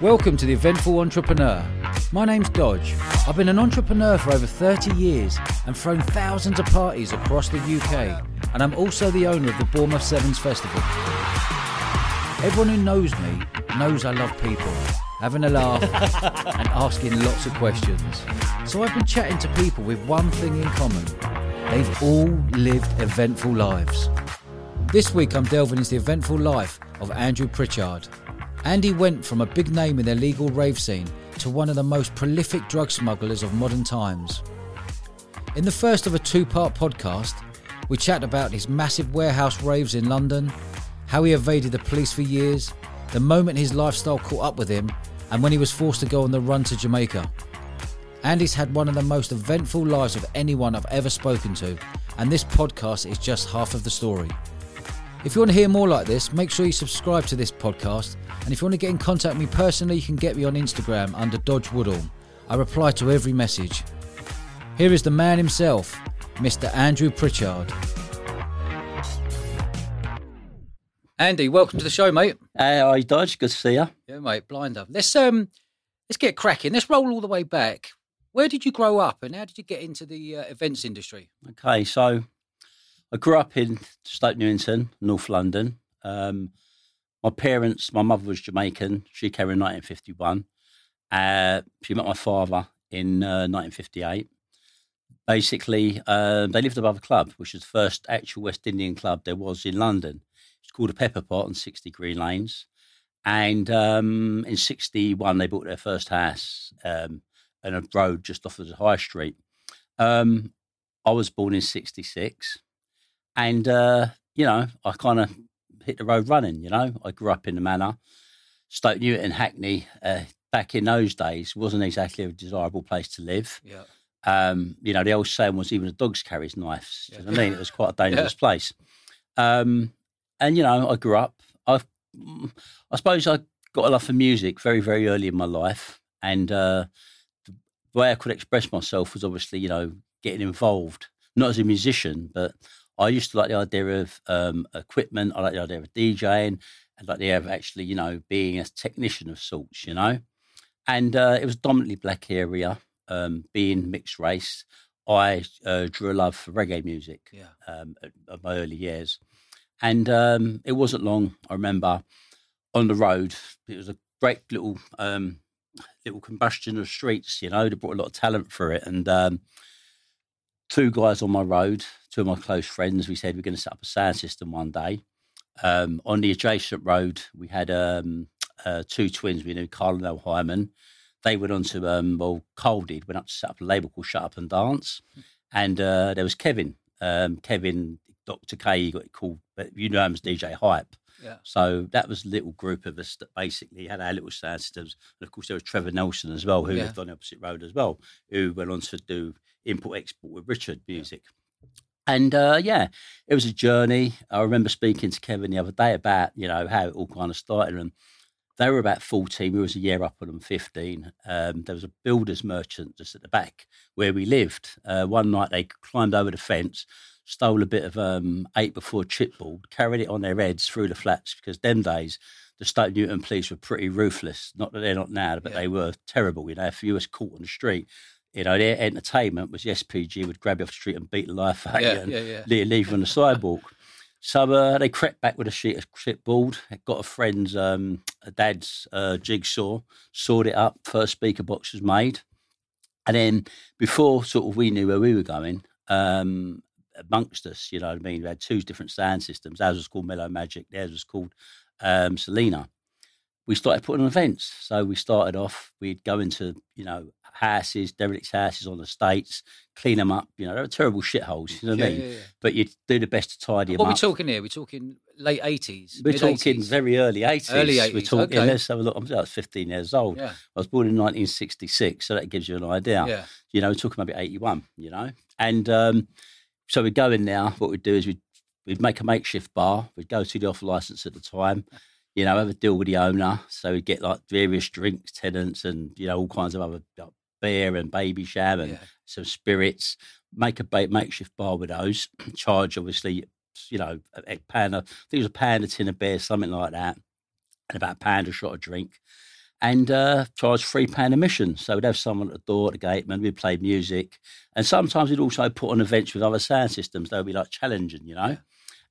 Welcome to the Eventful Entrepreneur. My name's Dodge. I've been an entrepreneur for over 30 years and thrown thousands of parties across the UK, and I'm also the owner of the Bournemouth Sevens Festival. Everyone who knows me knows I love people, having a laugh and asking lots of questions. So I've been chatting to people with one thing in common they've all lived eventful lives. This week I'm delving into the eventful life of Andrew Pritchard. Andy went from a big name in the legal rave scene to one of the most prolific drug smugglers of modern times. In the first of a two part podcast, we chat about his massive warehouse raves in London, how he evaded the police for years, the moment his lifestyle caught up with him, and when he was forced to go on the run to Jamaica. Andy's had one of the most eventful lives of anyone I've ever spoken to, and this podcast is just half of the story. If you want to hear more like this, make sure you subscribe to this podcast. And if you want to get in contact with me personally, you can get me on Instagram under Dodge Woodall. I reply to every message. Here is the man himself, Mr. Andrew Pritchard. Andy, welcome to the show, mate. Hey, hi Dodge, good to see you. Yeah, mate, blinder. Let's um, let's get cracking. Let's roll all the way back. Where did you grow up, and how did you get into the uh, events industry? Okay, so I grew up in Stoke Newington, North London. Um, my parents, my mother was Jamaican. She came in 1951. Uh, she met my father in uh, 1958. Basically, uh, they lived above a club, which was the first actual West Indian club there was in London. It's called a Pepper Pot on 60 Green Lanes. And um, in 61, they bought their first house um, and a road just off of the high street. Um, I was born in 66. And, uh, you know, I kind of hit the road running, you know. I grew up in the manor. Stoke Newington, Hackney, uh, back in those days, wasn't exactly a desirable place to live. Yeah. Um, you know, the old saying was even the dogs carries knives. Yeah. You know what I mean? It was quite a dangerous yeah. place. Um, and, you know, I grew up. i I suppose I got a love for music very, very early in my life. And uh, the way I could express myself was obviously, you know, getting involved, not as a musician, but I used to like the idea of um, equipment. I like the idea of DJing. I like the idea of actually, you know, being a technician of sorts, you know. And uh, it was dominantly black area, um, being mixed race. I uh, drew a love for reggae music yeah. um, at, at, my early years. And um, it wasn't long, I remember, on the road. It was a great little um, little combustion of streets, you know. They brought a lot of talent for it. And um, two guys on my road, two of my close friends, we said we're going to set up a sound system one day. Um, on the adjacent road, we had um, uh, two twins we knew, Carl and Hyman. They went on to, um, well, Carl did, went up to set up a label called Shut Up and Dance. And uh, there was Kevin. Um, Kevin, Dr. K, he got it called, but you know him as DJ Hype. Yeah. So that was a little group of us that basically had our little sound systems. And of course, there was Trevor Nelson as well, who yeah. lived on the opposite road as well, who went on to do import export with Richard music. And uh, yeah, it was a journey. I remember speaking to Kevin the other day about you know how it all kind of started, and they were about fourteen. We was a year up on them, fifteen. Um, there was a builder's merchant just at the back where we lived. Uh, one night they climbed over the fence, stole a bit of um, eight before chipboard, carried it on their heads through the flats because them days the Stoke Newington police were pretty ruthless. Not that they're not now, but yeah. they were terrible. You know, if you was caught on the street, you know, their entertainment was the SPG would grab you off the street and beat the life out yeah, you and yeah, yeah. leave you on the sidewalk. So uh, they crept back with a sheet of chipboard, got a friend's, um, a dad's uh, jigsaw, sawed it up, first speaker box was made. And then before sort of we knew where we were going, um, amongst us, you know what I mean, we had two different sound systems. Ours was called Mellow Magic, theirs was called um, Selena. We started putting on events. So we started off, we'd go into, you know, houses, derelict houses on the states, clean them up. You know, they were terrible shitholes. You know what I mean? Yeah, yeah. But you do the best to tidy them what up. What are we talking here? We're talking late eighties. We're talking very early eighties. Early 80s, We're talking. okay. Let's have a look. I was 15 years old. Yeah. I was born in 1966, so that gives you an idea. Yeah. You know, we're talking maybe 81. You know, and um, so we go in now. What we'd do is we'd we'd make a makeshift bar. We'd go to the off license at the time. You know, have a deal with the owner. So we'd get like various drinks, Tennents, and you know all kinds of other like, beer and Babycham and Yeah. some spirits. Make a ba- makeshift bar with those. Charge obviously, you know, a, a pound. Of, I think it was a pound a tin of beer, something like that, and about a pound a shot of drink. And uh, charge three pound admission. So we'd have someone at the door, at the gateman. We'd play music, and sometimes we'd also put on events with other sound systems. They'd be like challenging, you know,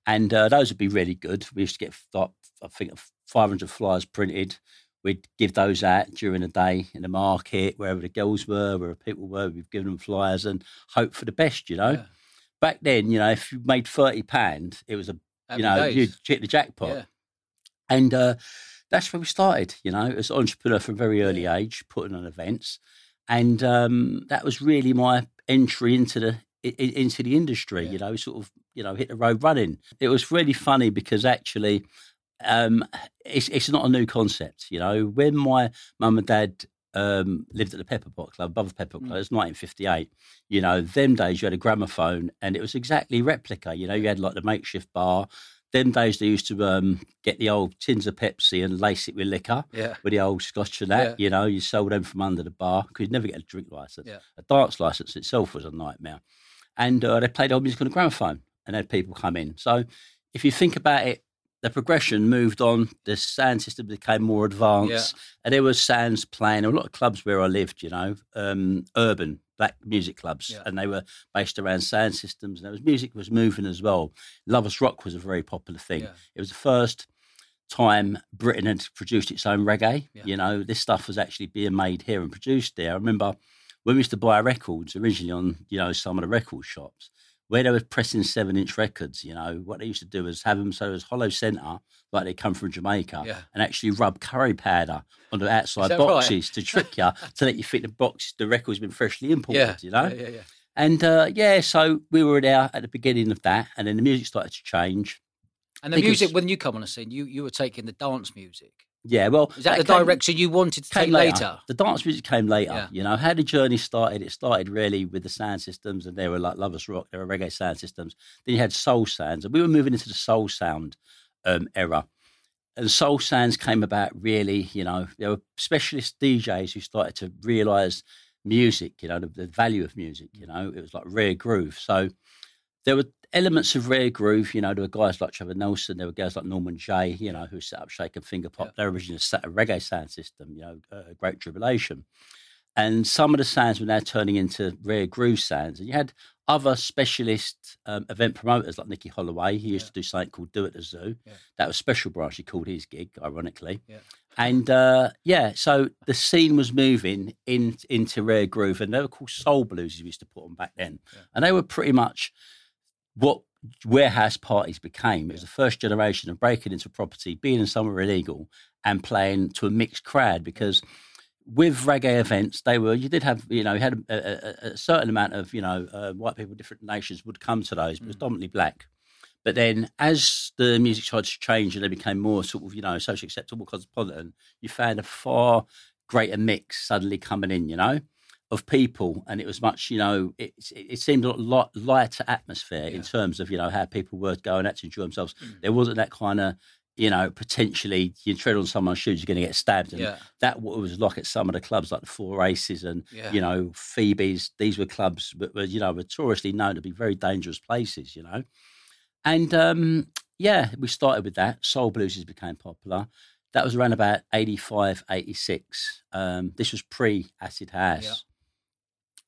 and uh, those would be really good. We used to get like, I think 500 flyers printed. We'd give those out during the day in the market, wherever the girls were, wherever people were. We'd give them flyers and hope for the best, you know. Yeah. Back then, you know, if you made thirty pound, it was a Happy you know days. you'd hit the jackpot. Yeah. And uh, that's where we started, you know, as an entrepreneur from a very early age, putting on events. And um, that was really my entry into the into the industry, Yeah. you know, sort of, you know, hit the road running. It was really funny because actually um, it's, it's not a new concept, you know. When my mum and dad um, lived at the Pepper Pot Club, above the Pepper Pot Club, Mm. it was 1958. You know, them days you had a gramophone and it was exactly replica. You know, you had like the makeshift bar. Them days they used to um, get the old tins of Pepsi and lace it with liquor Yeah. with the old scotch and that. Yeah. You know, you sold them from under the bar because you'd never get a drink license. Yeah. A dance license itself was a nightmare. And uh, they played old music on a gramophone and had people come in. So if you think about it, the progression moved on. The sound system became more advanced, and there was sounds playing. There were a lot of clubs where I lived, you know, um, urban black music clubs, Yeah. and they were based around sound systems. And there was music was moving as well. Lovers Rock was a very popular thing. Yeah. It was the first time Britain had produced its own reggae. Yeah. You know, this stuff was actually being made here and produced there. I remember when we used to buy records originally on, you know, some of the record shops, where they were pressing seven inch records, you know, what they used to do was have them so it was hollow centre, like they come from Jamaica, Yeah. and actually rub curry powder on the outside that right? boxes to trick you to let you think the box, the record's been freshly imported, Yeah. you know? Yeah. Yeah. yeah. And uh, yeah, so we were there at the beginning of that, and then the music started to change. And the Because- music, when you come on the scene, you, you were taking the dance music. Yeah, well, Is that, the came- direction you wanted to came take later. later? The dance music came later. Yeah. You know how the journey started. It started really with the sound systems, and they were like Lovers Rock. There were reggae sound systems. Then you had soul sounds, and we were moving into the soul sound um, era. And soul sounds came about really. You know, there were specialist DJs who started to realise music. You know, the, the value of music. You know, it was like rare groove. So there were elements of rare groove. You know, there were guys like Trevor Nelson. There were guys like Norman Jay. You know, who set up Shake and Finger Pop. Yeah. They originally set a reggae sound system. You know, uh, Great Tribulation, and some of the sounds were now turning into rare groove sounds. And you had other specialist um, event promoters like Nicky Holloway. He used Yeah. to do something called Do It at the Zoo. Yeah. That was Special Branch. He called his gig, ironically. Yeah. And uh, yeah, so the scene was moving in, into rare groove, and they were called soul blues. We used to put them back then, and they were pretty much what warehouse parties became. It was the first generation of breaking into property, being in somewhere illegal, and playing to a mixed crowd because. With reggae events, they were you did have you know you had a, a, a certain amount of you know uh, white people, different nations would come to those, but it was Mm. dominantly black. But then, as the music started to change and they became more sort of, you know, socially acceptable, cosmopolitan, you found a far greater mix suddenly coming in, you know, of people. And it was much, you know, it, it seemed a lot lighter atmosphere Yeah. in terms of, you know, how people were going out to enjoy themselves. Mm. There wasn't that kind of, you know, potentially you tread on someone's shoes, you're going to get stabbed. And Yeah. that what it was like at some of the clubs, like the Four Aces and, Yeah. you know, Phoebe's. These were clubs that were, you know, notoriously known to be very dangerous places, you know. And um, yeah, we started with that. Soul blues became popular. That was around about 85, 86. Um, this was pre Acid House.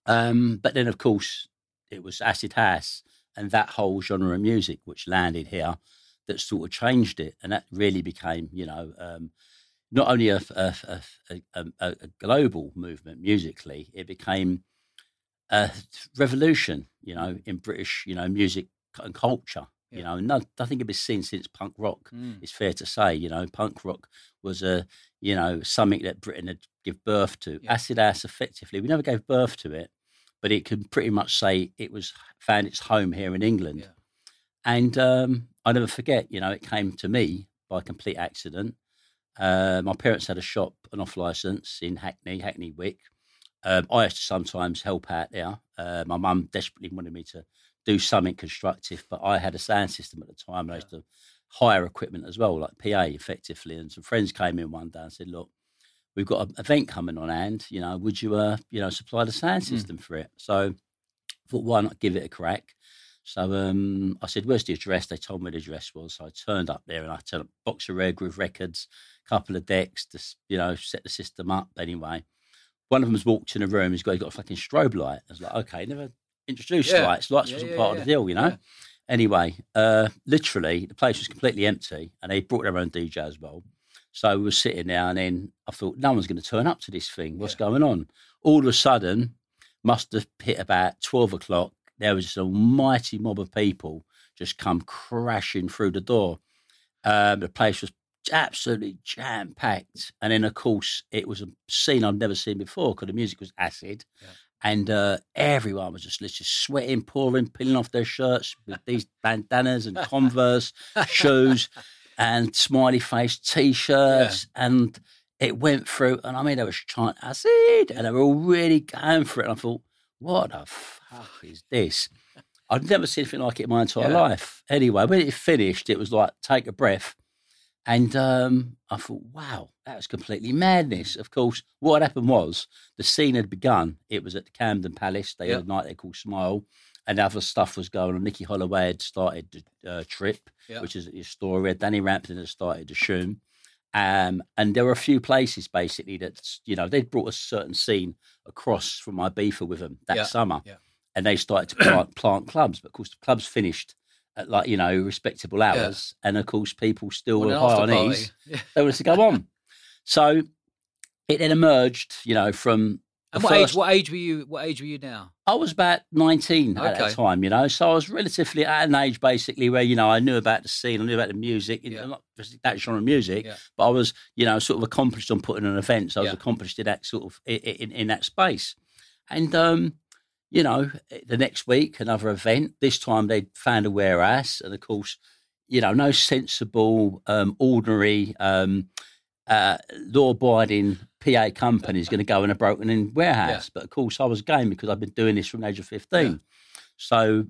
Um, but then, of course, it was Acid House and that whole genre of music which landed here that sort of changed it. And that really became, you know, um, not only a, a, a, a, global movement musically, it became a revolution, you know, in British, you know, music and culture. You know, no, nothing had been seen since punk rock. Mm. It's fair to say, you know, punk rock was a, you know, something that Britain had give birth to. Yeah. Acid house, effectively, we never gave birth to it, but it can pretty much say it was found its home here in England. Yeah. And um, I never forget, you know, it came to me by complete accident. Uh, my parents had a shop, an off license in Hackney, Hackney Wick. Um, I used to sometimes help out there. Uh, my mum desperately wanted me to do something constructive, but I had a sound system at the time. And I used to hire equipment as well, like PA effectively. And some friends came in one day and said, "Look, we've got an event coming on hand. You know, would you, uh, you know, supply the sound Mm. system for it?" So, I thought, why not give it a crack? So um, I said, "Where's the address?" They told me the address was. So I turned up there and I turned up box of Rare Groove records, couple of decks to you know set the system up. Anyway, one of them's walked in the room. He's got, he's got a fucking strobe light. I was like, "Okay, never introduced Yeah. lights. Lights Yeah, wasn't yeah, part of the deal, you know." Anyway, uh, literally, the place was completely empty, and they brought their own DJ as well. So we were sitting there, and then I thought, no one's going to turn up to this thing. What's going on? All of a sudden, must have hit about 12 o'clock. There was a mighty mob of people just come crashing through the door. Um, the place was absolutely jam packed. And then, of course, it was a scene I've never seen before because the music was acid. Yeah. And uh, everyone was just literally sweating, pouring, peeling off their shirts with these bandanas and Converse shoes and smiley face t-shirts and it went through and I mean they was trying acid and they were all really going for it and I thought what the fuck is this? I'd never seen anything like it in my entire Yeah. life. Anyway when it finished it was like take a breath and um, I thought wow that was completely madness of course what happened was the scene had begun it was at the Camden Palace they Yeah. had a night they called Smile and other stuff was going on Nicky Holloway had started the uh, trip Yeah. which is his story. Danny Rampling had started the Shoom. Um, and there were a few places basically that, you know, they'd brought a certain scene across from Ibiza with them that Yeah, summer. And they started to plant, plant clubs. But of course, the clubs finished at like, you know, respectable hours. And of course, people still Well, were high on party. ease. Yeah. They wanted to go on. so it then emerged, you know, from. And what age? What age were you? What age were you now? I was about 19 at Okay. that time, you know, so I was relatively at an age basically where, you know, I knew about the scene, I knew about the music, you Yeah. know, not just that genre of music, Yeah. but I was, you know, sort of accomplished on putting on events. I was Yeah. accomplished in that sort of, in, in, in that space. And, um, you know, the next week, another event, this time they'd found a warehouse. And of course, you know, no sensible, um, ordinary, um, uh, law abiding PA company is going to go in a broken in warehouse. But of course, I was game because I've been doing this from the age of 15. Yeah. So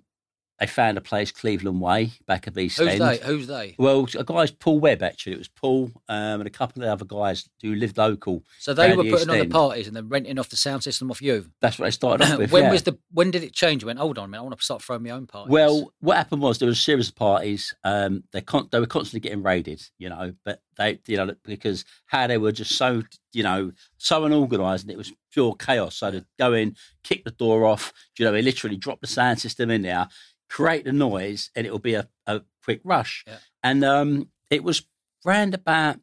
they found a place, Cleveland Way, back of East Who's End. they? Who's they? Well, a guy's Paul Webb, actually. It was Paul um, and a couple of other guys who lived local. So they were the putting on the parties and then renting off the sound system off you. That's what they started off with. when yeah. was the? When did it change? You went, hold on a minute. I want to start throwing my own parties. Well, what happened was there was a series of parties. Um, they con- they were constantly getting raided, you know, but they, you know, because how they were just so, you know, so unorganised and it was pure chaos. So they'd go in, kick the door off, you know, they literally drop the sound system in there, create the noise, and it will be a, a quick rush. Yeah. And um, it was round about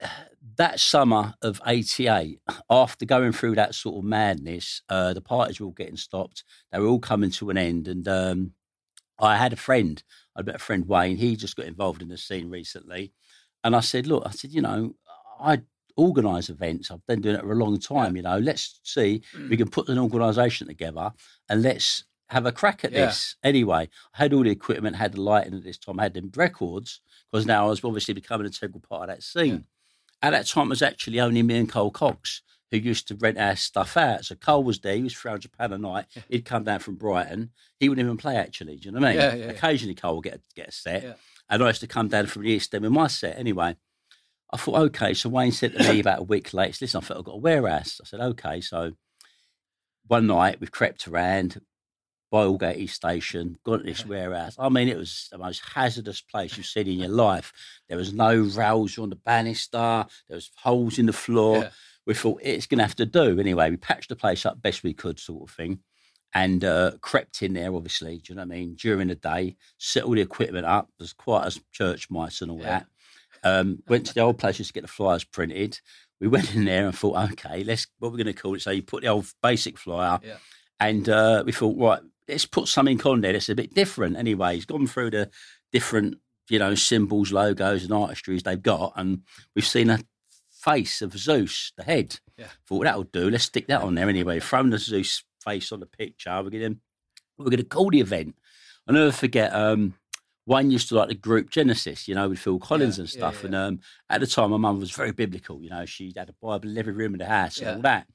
that summer of 88, after going through that sort of madness, uh, the parties were all getting stopped. They were all coming to an end. And um, I had a friend, I met a friend, Wayne, he just got involved in the scene recently. And I said, Look, I said, you know, I organise events. I've been doing it for a long time, you know, let's see, we can put an organisation together and let's have a crack at Yeah. this. Anyway, I had all the equipment, had the lighting at this time, I had the records, because now I was obviously becoming an integral part of that scene. At that time, it was actually only me and Carl Cox who used to rent our stuff out. So Carl was there, he was £300 a night. He'd come down from Brighton. He wouldn't even play, actually. Do you know what I mean? Yeah, yeah, yeah. Occasionally, Carl would get a, get a set. Yeah. And I used to come down from the East End with my set. Anyway, I thought, okay. So Wayne said to me about a week later, listen, I thought I've got a warehouse. I said, okay. So one night we've crept around by Aldgate East Station, got this warehouse. I mean, it was the most hazardous place you've seen in your life. There was no rails on the banister. There was holes in the floor. Yeah. We thought it's going to have to do. Anyway, we patched the place up best we could, sort of thing, and uh, crept in there. Obviously, do you know what I mean? During the day, set all the equipment up. There's quite as church mice and all Yeah. that. Um, went to the old place just to get the flyers printed. We went in there and thought, okay, let's what we're going to call it. So you put the old basic flyer, Yeah. and uh, we thought, right, let's put something on there that's a bit different. Anyway, he's gone through the different, you know, symbols, logos, and artistries they've got, and we've seen a face of Zeus, the head. Yeah. Thought that'll do. Let's stick that on there anyway. Thrown the Zeus face on the picture. We're going to we're going to call the event. I'll never forget. Um, one used to like the group Genesis, you know, with Phil Collins Yeah, and stuff. yeah. And um, at the time, my mum was very biblical. You know, she had a Bible in every room in the house and all that.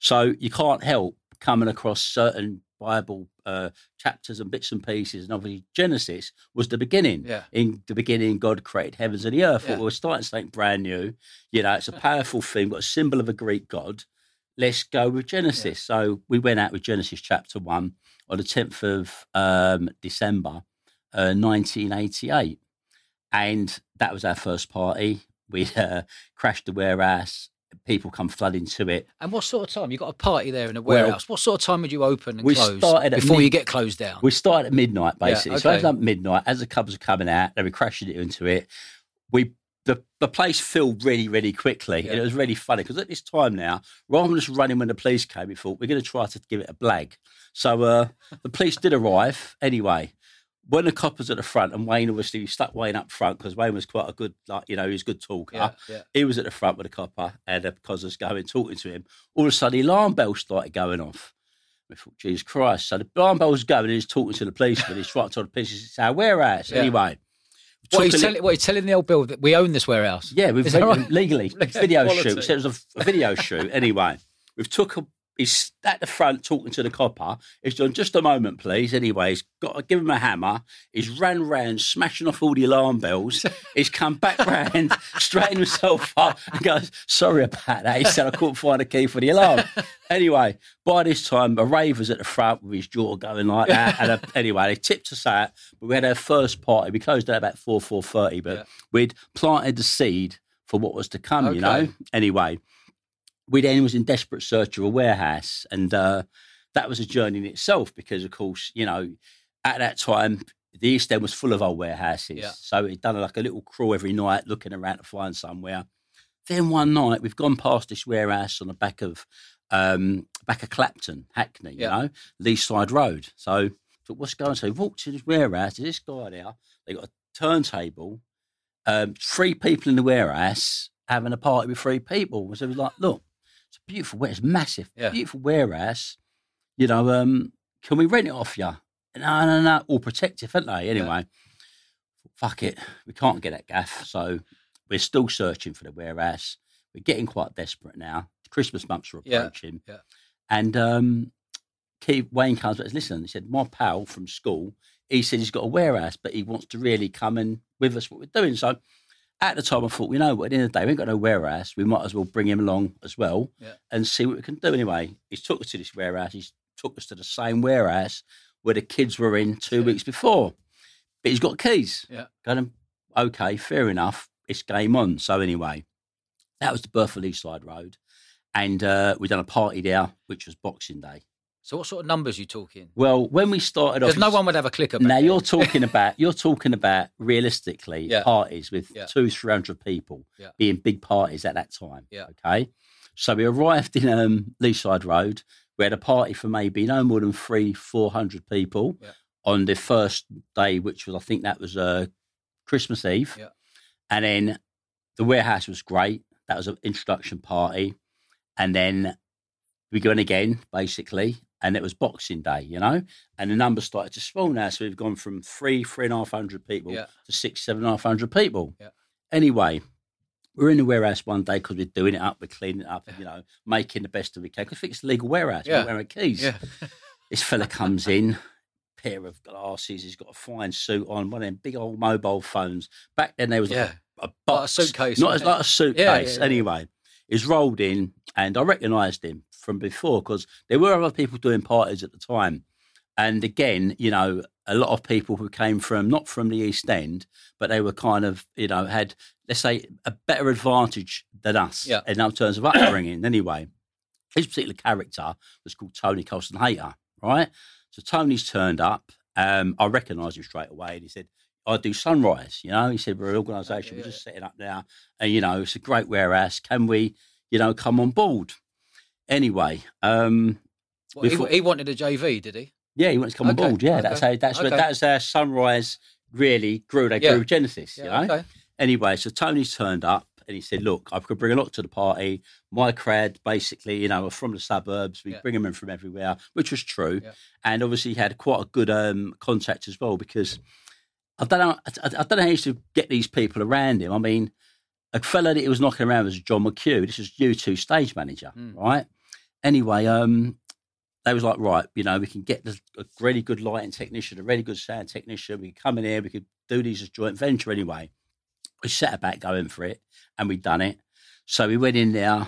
So you can't help coming across certain Bible uh, chapters and bits and pieces. And obviously, Genesis was the beginning. Yeah. In the beginning, God created heavens and the earth. Yeah. Well, we're starting something brand new. You know, it's a powerful thing, got a symbol of a Greek god. let's go with Genesis. So we went out with Genesis chapter one on the 10th of um, December, uh, 1988. And that was our first party. We uh, crashed the warehouse. People come flooding to it. And what sort of time? You got a party there in a Well, warehouse. what sort of time would you open and we close started before mid- you get closed down? We started at midnight, Yeah, basically. So okay. like midnight. As the cubs were coming out, they were crashing it into it. We the, the place filled really, really quickly. And it was really funny because at this time now, rather than just running when the police came, we thought we're going to try to give it a blag. So uh, the police did arrive anyway. When the coppers at the front, and Wayne obviously we stuck Wayne up front because Wayne was quite a good, like you know, he was a good talker. yeah, yeah. He was at the front with the copper, and because I was going talking to him, all of a sudden the alarm bell started going off. We thought, Jesus Christ! So the alarm bell was going, and he's talking to the policeman. He's right to the police. It's our warehouse. Yeah. Anyway, What took telling, what telling the old bill that we own this warehouse? yeah, we've right? legally video shoot. So it was a, a video shoot. Anyway, we've took a. He's at the front talking to the copper. He's done just a moment, please. Anyway, he's got to give him a hammer. He's ran round, smashing off all the alarm bells. He's come back round, straightened himself up, and goes, "Sorry about that." He said, "I couldn't find a key for the alarm." anyway, by this time, a raver's at the front with his jaw going like that. And uh anyway, they tipped us out. But we had our first party. We closed at about four four thirty, but Yeah. we'd planted the seed for what was to come. You know. Anyway, we then was in desperate search of a warehouse, and uh, that was a journey in itself because, of course, you know, at that time. The East End was full of old warehouses, Yeah. so he'd done like a little crawl every night, looking around to find somewhere. Then one night, we've gone past this warehouse on the back of um, back of Clapton, Hackney, Yeah. you know, Leaside Road. So, thought, what's going on? So, we walked to this warehouse. There's this guy there. They got a turntable, um, three people in the warehouse having a party with three people. So, it was like, look, it's a beautiful warehouse, it's massive, Yeah. beautiful warehouse. You know, um, can we rent it off you? No, no, no, all protective, aren't they? Anyway, fuck it, we can't get that gaff. So, we're still searching for the warehouse. We're getting quite desperate now. Christmas months are approaching. yeah. And um, Keith Wayne comes back and says, listen, he said, my pal from school, he said he's got a warehouse, but he wants to really come and with us what we're doing. So at the time, I thought, you know what, at the end of the day, we ain't got no warehouse. We might as well bring him along as well Yeah. and see what we can do. Anyway, he's took us to this warehouse. He's took us to the same warehouse where the kids were in two Yeah. weeks before. But he's got keys. Yeah. Going, okay, fair enough. It's game on. So anyway, that was the birth of Leaside Road. And uh, we done a party there, which was Boxing Day. So what sort of numbers you talking? Well, when we started off, Because no one would have a clicker. now then. you're talking about you're talking about realistically Yeah. parties with Yeah. two three hundred people Yeah. being big parties at that time. Yeah. Okay. So we arrived in um, Leaside Road. We had a party for maybe no more than three four hundred people Yeah. on the first day, which was I think that was uh, Christmas Eve. Yeah. And then the warehouse was great. That was an introduction party, and then we go in again basically and it was boxing day you know and the numbers started to swell now so we've gone from three three and a half hundred people Yeah. to six seven and a half hundred people Yeah. anyway we're in the warehouse one day because we're doing it up we're cleaning it up you know making the best of we can because I think it's a legal warehouse Yeah. we're wearing keys Yeah. this fella comes in pair of glasses he's got a fine suit on one of them big old mobile phones back then there was like Yeah. a, a Like a suitcase, not as like a suitcase Yeah, yeah, yeah. anyway he's rolled in and I recognised him from before because there were other people doing parties at the time. And again, you know, a lot of people who came from not from the East End, but they were kind of, you know, had let's say a better advantage than us Yeah. in terms of upbringing. anyway, his particular character was called Tony Colston-Hayter, right? So Tony's turned up. Um, I recognised him straight away, and he said, "I do Sunrise." You know, he said, "We're an organisation. yeah, We're just setting up now, and you know, it's a great warehouse. Can we, you know, come on board?" Anyway, um, Well, We he, he wanted a JV, did he? yeah, he wants to come Okay, on board. Yeah, that's okay, how that's where that's how Sunrise really grew. They Yeah. grew Genesis. you know. okay. Anyway, so Tony's turned up and he said, "Look, I could bring a lot to the party. My crowd, basically, you know, are from the suburbs. We Yeah. bring them in from everywhere, which was true. Yeah. And obviously, he had quite a good um, contact as well because I don't know, I, I don't know how he used to get these people around him. I mean, a fella that he was knocking around was John McHugh. This is U2 stage manager, Mm. right? Anyway, um, they was like, right, you know, we can get a really good lighting technician, a really good sound technician. We could come in here, we could do these as joint venture anyway. We set about going for it and we done it. So we went in there,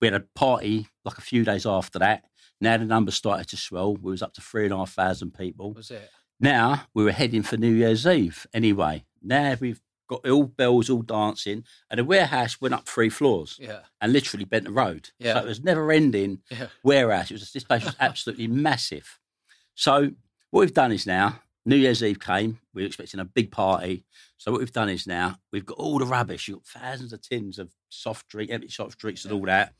we had a party like a few days after that. Now the numbers started to swell. We was up to three and a half thousand people. Was it? Now we were heading for New Year's Eve. Anyway, now we've got all bells, all dancing, and the warehouse went up three floors Yeah. and literally bent the road. Yeah. So it was never ending Yeah. warehouse. It was this place was absolutely massive. So what we've done is now New Year's Eve came. We were expecting a big party. So what we've done is now we've got all the rubbish. You've got thousands of tins of soft drink, empty soft drinks, and all that.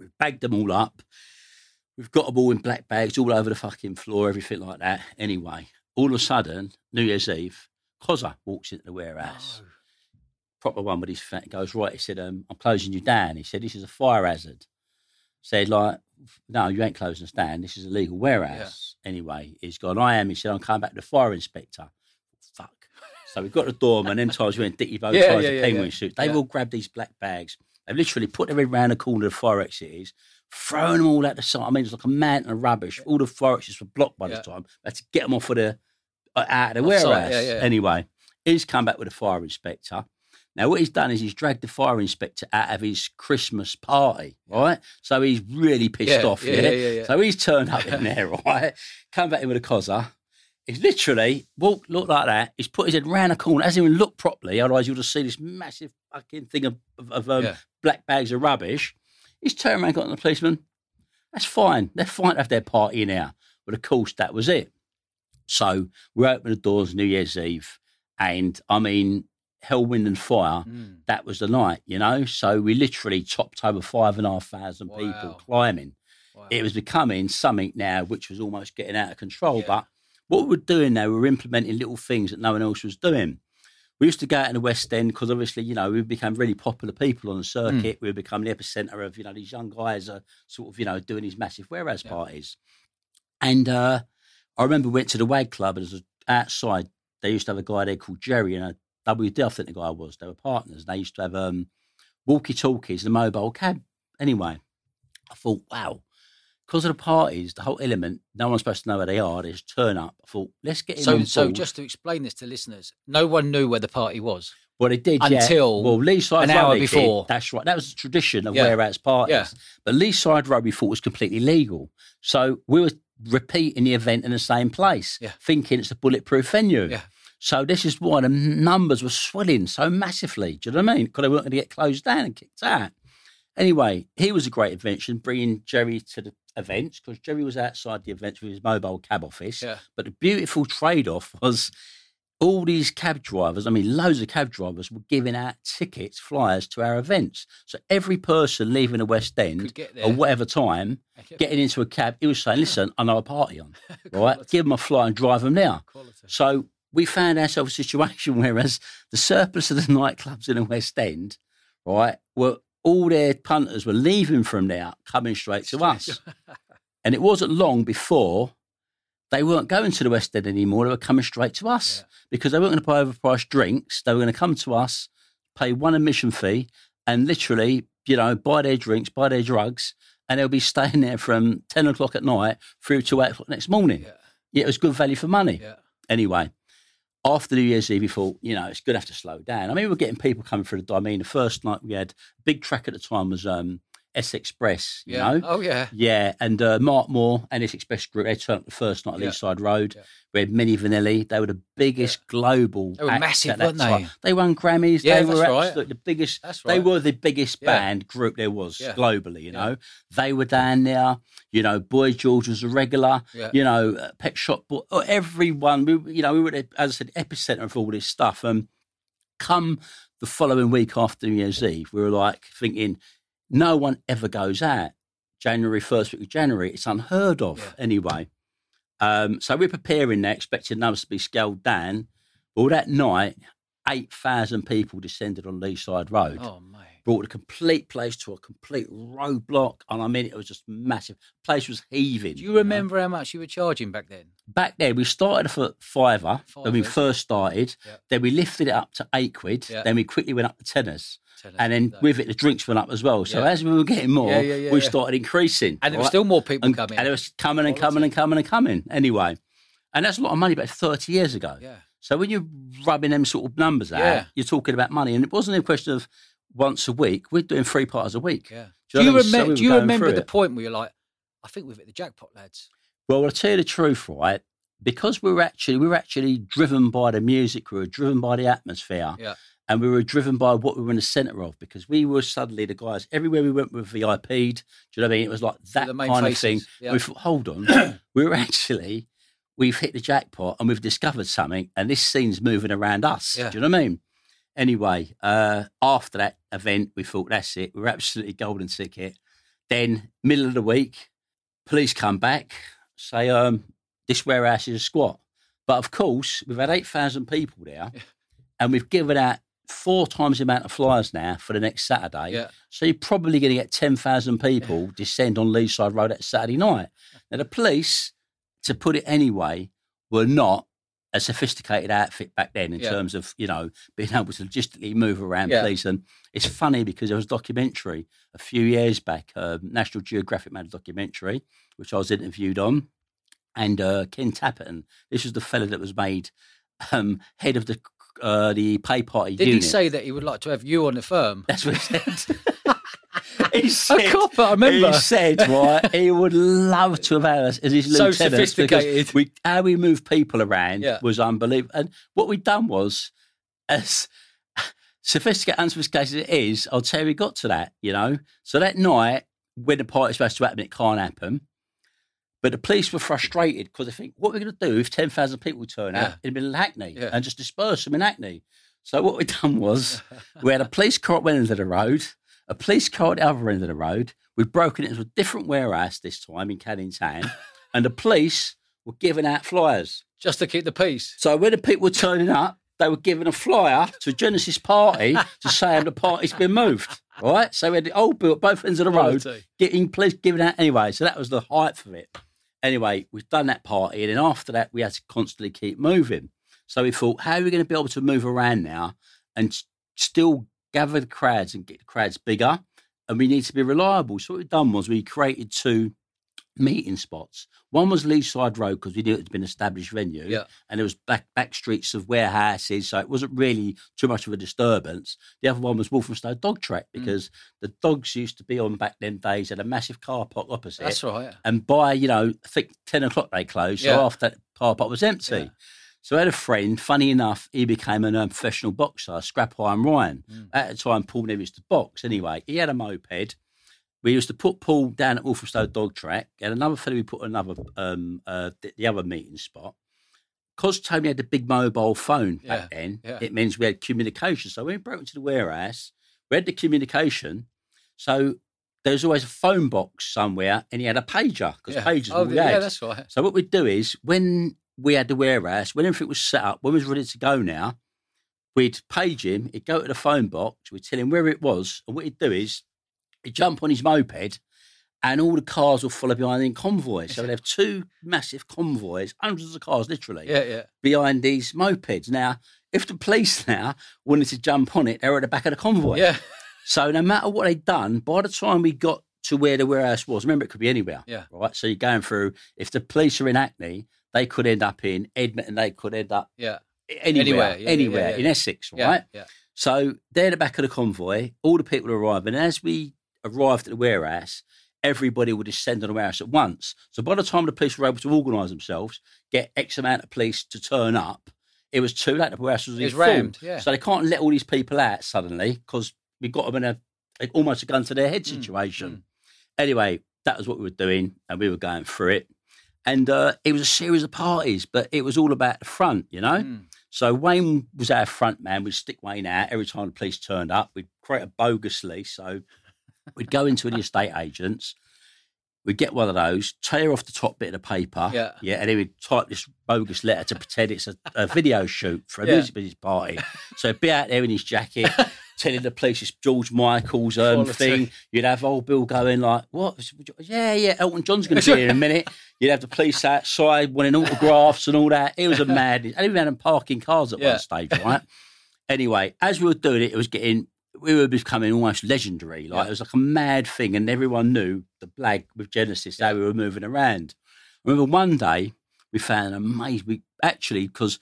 We've bagged them all up. We've got them all in black bags all over the fucking floor, everything like that. Anyway, all of a sudden, New Year's Eve, Cozza walks into the warehouse No. proper one with his fat goes right. He said, um, "I'm closing you down." He said, "This is a fire hazard." Said like, "No, you ain't closing us down. This is a legal warehouse." Anyway, he's gone. I am. He said, "I'm coming back to the fire inspector." Fuck. So we got the doorman. Them times we went dicky bow Yeah, ties, yeah, the yeah, penguin yeah. suit. They've Yeah. all grabbed these black bags. They've literally put them around the corner of the fire exit is, throwing them all out the side. I mean, it's like a mountain of rubbish. All the fire exits were blocked by Yeah. the time. They had to get them off of the out of the warehouse. yeah, yeah. Anyway, he's come back with a fire inspector. Now, what he's done is he's dragged the fire inspector out of his Christmas party, right? So he's really pissed off. yeah. So he's turned up in there, right? Come back in with a cozzer. He's literally walked, looked like that. He's put his head round a corner, hasn't even looked properly. Otherwise, you'll just see this massive fucking thing of, of, of, um, black bags of rubbish. He's turned around, got on the policeman. That's fine. They're fine to have their party now. But of course, that was it. So we opened the doors New Year's Eve, and I mean, hell, wind, and fire. Mm. That was the night, you know. So we literally topped over five and a half thousand people climbing. Wow. It was becoming something now which was almost getting out of control. Yeah. But what we were doing now, we were implementing little things that no one else was doing. We used to go out in the West End because obviously, you know, we became really popular people on the Hmm. circuit. We become the epicenter of, you know, these young guys are sort of, you know, doing these massive warehouse Yeah. parties. And uh, I remember we went to the WAG Club and there's a, outside, they used to have a guy there called Jerry and a WD, I think the guy was. They were partners. They used to have um, walkie talkies and a mobile cab. Anyway, I thought, wow, because of the parties, the whole element, no one's supposed to know where they are. They just turn up. I thought, let's get him So, so just to explain this to listeners, no one knew where the party was. Well, they did yeah. Until well, Leaside an hour they did. before. That's right. That was the tradition of Yeah. warehouse parties. Yeah. But Leaside Road we thought was completely legal. So we were repeating the event in the same place, Yeah. thinking it's a bulletproof venue. Yeah. So this is why the numbers were swelling so massively. Do you know what I mean? Because they weren't going to get closed down and kicked out. Anyway, he was a great invention, bringing Jerry to the events because Jerry was outside the events with his mobile cab office. Yeah. But the beautiful trade off was all these cab drivers, I mean, loads of cab drivers were giving out tickets, flyers to our events. So every person leaving the West End Could get there. at whatever time, getting into a cab, he was saying, listen, I know a party on, right? Give them a fly and drive them there. Quality. So we found ourselves a situation whereas the surplus of the nightclubs in the West End, right, were all their punters were leaving from there, coming straight to us. And it wasn't long before they weren't going to the West End anymore. They were coming straight to us Yeah. because they weren't going to buy overpriced drinks. They were going to come to us, pay one admission fee, and literally, you know, buy their drinks, buy their drugs, and they'll be staying there from 10 o'clock at night through to 8 o'clock next morning. Yeah. Yeah, it was good value for money. Yeah. Anyway, after New Year's Eve, we thought, you know, it's going to have to slow down. I mean, we were getting people coming through the door. I mean, the first night we had, a big track at the time was um, S Express, you Yeah. know? Oh yeah. Yeah, and uh, Mark Moore and his Express Group, they turned up the first night at Yeah. Leaside Road. Yeah. We had Milli Vanilli. They were the biggest global They were massive, weren't they? time. They won Grammys. Yeah, they were right. the biggest. That's right. They were the biggest band group there was globally, you know. They were down there. You know, Boy George was a regular. Yeah. You know, uh, Pet Shop Boy, oh, everyone. We, you know, we were, the, as I said, epicenter of all this stuff. And come the following week after New Year's Eve, we were like thinking, no one ever goes out. January, first week of January, it's unheard of Yeah. anyway. Um, so we're preparing there, expecting numbers to be scaled down. Well, that night, 8,000 people descended on Leaside Road, Oh mate. brought the complete place to a complete roadblock. And I mean, it was just massive. place was heaving. Do you know? remember how much you were charging back then? Back then, we started for fiver when we first started. Yeah. Then we lifted it up to eight quid. Yeah. Then we quickly went up to tenors. And then with it, the drinks went up as well. So Yeah. as we were getting more, Yeah, yeah, we started increasing. and there were right? still more people and, coming. and it was coming and coming and coming and coming. Anyway, and that's a lot of money back 30 years ago. yeah. So when you're rubbing them sort of numbers out, you're talking about money. And it wasn't a question of once a week. We're doing three parties a week. Yeah. Do you, what I mean? So remember? we do you remember the it. point where you're like, I think we've hit the jackpot, lads? Well, I'll tell you the truth, right? Because we were actually we were actually driven by the music, we were driven by the atmosphere, Yeah. And we were driven by what we were in the centre of. Because we were suddenly the guys everywhere we went with VIP'd. Do you know what I mean? It was like that kind faces, of thing. yeah. We thought, hold on, we were actually we've hit the jackpot and we've discovered something, and this scene's moving around us. Yeah. Do you know what I mean? Anyway, uh, after that event, we thought that's it. We're absolutely golden ticket. Then middle of the week, police come back, say, um, this warehouse is a squat. But of course, we've had 8,000 people there and we've given out four times the amount of flyers now for the next Saturday. Yeah. So you're probably going to get 10,000 people descend on Leaside Road that Saturday night. Now, the police, to put it anyway, were not a sophisticated outfit back then in Yeah. terms of, you know, being able to logistically move around Yeah. police. And it's funny because there was a documentary a few years back, uh, National Geographic made a documentary, which I was interviewed on. And uh, Ken Tappenden, this was the fella that was made um, head of the uh, the pay party Did unit. he say that he would like to have you on the firm? That's what he said. he A said, copper, I remember. He said, right, he would love to have had us as his So lieutenants because sophisticated. We, how we moved people around Yeah. was unbelievable. And what we'd done was, as sophisticated, unsophisticated as it is, I'll tell you, we got to that, you know. So that night, when the party's supposed to happen, it can't happen. But the police were frustrated because they think, what are we going to do if 10,000 people turn out Yeah. in the middle of Hackney Yeah. and just disperse them in Hackney? So what we done was we had a police car at one end of the road, a police car at the other end of the road. We'd broken it into a different warehouse this time in Canning Town, and the police were giving out flyers. Just to keep the peace. So when the people were turning up, they were giving a flyer to a Genesis party to say the party's been moved. Right? So we had the old bill at both ends of the road getting police giving out anyway. So that was the height of it. Anyway, we've done that party, and then after that, we had to constantly keep moving. So we thought, how are we going to be able to move around now and still gather the crowds and get the crowds bigger? And we need to be reliable. So what we've done was we created two meeting spots. One was Leaside Road because we knew it had been an established venue, Yeah. and there was back back streets of warehouses, so it wasn't really too much of a disturbance. The other one was Walthamstow Dog Track Mm. because the dogs used to be on back then days at a massive car park opposite. That's right. And by, you know, I think 10 o'clock they closed. So after that, car park was empty. Yeah. So I had a friend, funny enough, he became a professional boxer, Scrap Iron Ryan. Mm. At the time, Paul never used to box anyway. He had a moped. We used to put Paul down at Walthamstow Dog Track, and another fellow we put another, um, uh, the, the other meeting spot. Because Tony had a big mobile phone back then, yeah. it means we had communication. So when we broke into the warehouse, we had the communication. So there was always a phone box somewhere, and he had a pager because Yeah. pagers Oh, all we yeah, that's right. So what we'd do is when we had the warehouse, when everything was set up, when we was ready to go now, we'd page him, he'd go to the phone box, we'd tell him where it was, and what he'd do is jump on his moped and all the cars will follow behind in convoys. So we'd have two massive convoys, hundreds of cars literally, Yeah, yeah. behind these mopeds. Now, if the police now wanted to jump on it, they were at the back of the convoy. Yeah. So no matter what they'd done, by the time we got to where the warehouse was, remember it could be anywhere. Yeah. Right. So you're going through. If the police are in Hackney, they could end up in Edmonton. They could end up Yeah. anywhere, Anywhere, yeah, anywhere yeah, in. Essex. Right. Yeah. So they're at the back of the convoy. All the people arrive, and as we arrived at the warehouse, everybody would descend on the warehouse at once. So by the time the police were able to organise themselves, get X amount of police to turn up, it was too late. The warehouse was, full. rammed, yeah. So they can't let all these people out suddenly because we got them in a like, almost a gun to their head Mm, situation. mm. Anyway, that was what we were doing, and we were going through it. And uh, it was a series of parties, but it was all about the front, you know. Mm. So Wayne was our front man. We'd stick Wayne out every time the police turned up. We'd create a bogus lease. So we'd go into the estate agents. We'd get one of those, tear off the top bit of the paper. Yeah. Yeah. And then we'd type this bogus letter to pretend it's a, a video shoot for a Yeah. music business party. So he'd be out there in his jacket, telling the police it's George Michael's um, thing. You'd have old Bill going like, what? Yeah, yeah, Elton John's going to be here in a minute. You'd have the police outside wanting autographs and all that. It was a madness. I even had them parking cars at Yeah. one stage, right? anyway, as we were doing it, it was getting, we were becoming almost legendary. Like Yeah. it was like a mad thing, and everyone knew the blag with Genesis how we were moving around. I remember one day we found an amazing. We actually because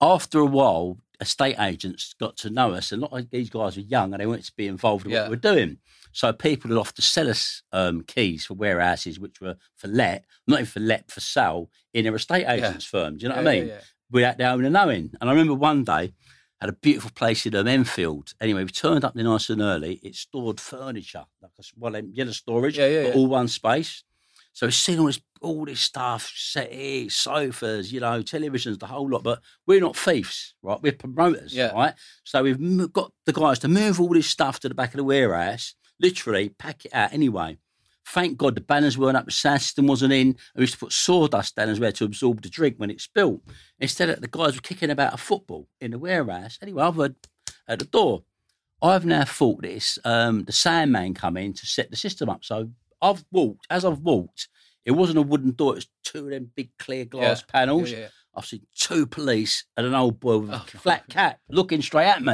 after a while, estate agents got to know us, and a lot of these guys were young and they wanted to be involved in Yeah. what we were doing. So people would often sell us um, keys for warehouses, which were for let, not even for let, for sale in their estate agents' firm. Do you know what I mean? yeah, yeah. without their own knowing. And I remember one day, had a beautiful place in um, Enfield. Anyway, we turned up there nice and early. It stored furniture, like a, well, know, storage, Yeah, yeah, but yeah. all one space. So we've seen all this, all this stuff, settees, sofas, you know, televisions, the whole lot. But we're not thieves, right? We're promoters, Yeah. right? So we've got the guys to move all this stuff to the back of the warehouse, literally pack it out anyway. Thank God the banners weren't up, the sound system wasn't in. I used to put sawdust down as well to absorb the drink when it spilled. Instead, of the guys were kicking about a football in the warehouse. Anyway, I've heard at the door. I've now thought this. Um, the Sandman come in to set the system up. So I've walked, as I've walked, it wasn't a wooden door, it was two of them big clear glass Yeah, panels. Yeah, yeah. I've seen two police and an old boy with a Oh, flat cap looking straight at me.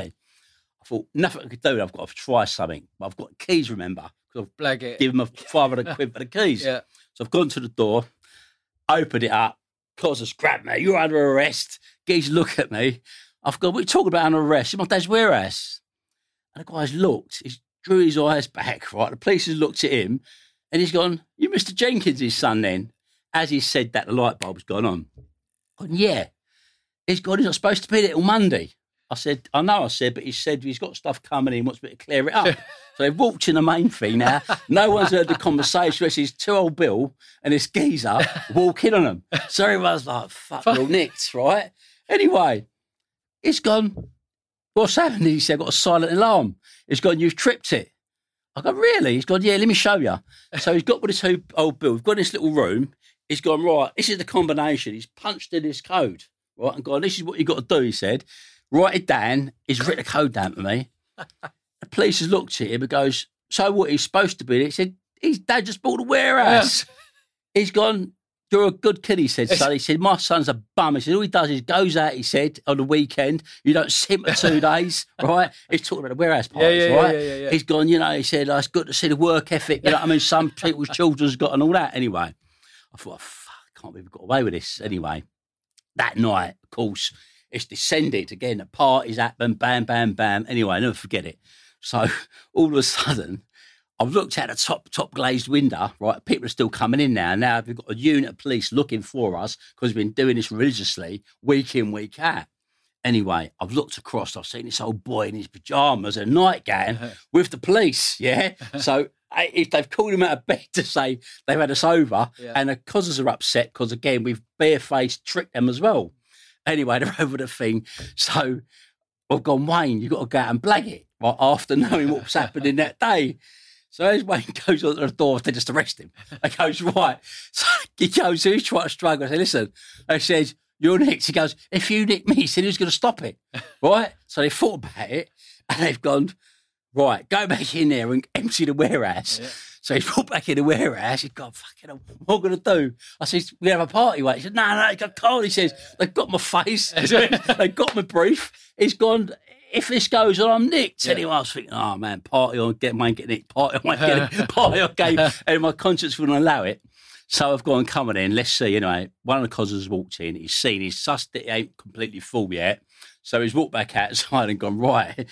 I thought, nothing I could do. I've got to try something. I've got keys, remember? I've Blag it. given them a 500 quid for the keys. Yeah. So I've gone to the door, opened it up. Cosas grabbed mate. You're under arrest. Geese look at me. I've gone, what are you talking about under arrest? It's my dad's warehouse. And the guy's looked. He's drew his eyes back, right? The police has looked at him and he's gone, You Mr. Jenkins' his son then? As he said that, the light bulb's gone on. Gone, yeah. He's gone, he's not supposed to be there till Monday. I said, I know, I said, but he said he's got stuff coming in, wants me to clear it up. so they walked in the main thing now. No one's heard the conversation. It's his two old Bill and this geezer walking on them. So everyone's like, fuck, we're all nicked, right? Anyway, it's gone. What's happened? He said, got a silent alarm. He's gone, you've tripped it. I go, really? He's gone, yeah, let me show you. So he's got with his two old Bill. We've got this little room. He's gone, right, this is the combination. He's punched in his code, right? And gone, this is what you've got to do, he said. Write it down. He's written the code down to me. The police has looked at him and goes, so what, he's supposed to be? He said, his dad just bought a warehouse. He's gone, you're a good kid, he said, son. He said, my son's a bum. He said, all he does is goes out, he said, on the weekend. You don't see him for two days, right? He's talking about the warehouse Yeah, parties, yeah, yeah, right? yeah, yeah, yeah. He's gone, you know, he said, oh, it's good to see the work ethic. You know what I mean? Some people's children's got and all that. Anyway, I thought, oh, fuck, I can't believe we got away with this. Anyway, that night, of course, it's descended again. The parties happen, bam, bam, bam. Anyway, I never forget it. So all of a sudden, I've looked out the top top glazed window. Right, people are still coming in now. Now we've got a unit of police looking for us because we've been doing this religiously week in week out. Anyway, I've looked across. I've seen this old boy in his pajamas and nightgown with the police. Yeah, so. If they've called him out of bed to say they've had us over, Yeah. and the cousins are upset because again we've barefaced tricked them as well. Anyway, they're over the thing. So I've gone, Wayne, you've got to go out and blag it right, after knowing what was happening that day. So as Wayne goes onto the door, they just arrest him. He goes, right. So he goes, who's trying to struggle? I say, listen, they said, you're nicked. He goes, if you nick me, he said, who's going to stop it? Right? So they thought about it and they've gone, right, go back in there and empty the warehouse. Yeah. So he's brought back in the warehouse. He's gone, fucking hell, what am I going to do? I said, we have a party, wait. He said, no, no, he got cold. He says, they've got my face. they've got my brief. He's gone, if this goes on, I'm nicked. Yeah. Anyway, I was thinking, oh man, party on, get mine, get nicked, party on, get it, party on, game. And my conscience wouldn't allow it. So I've gone, coming in, let's see. Anyway, one of the cousins walked in, he's seen, he's sussed it, it ain't completely full yet. So he's walked back outside and gone, right,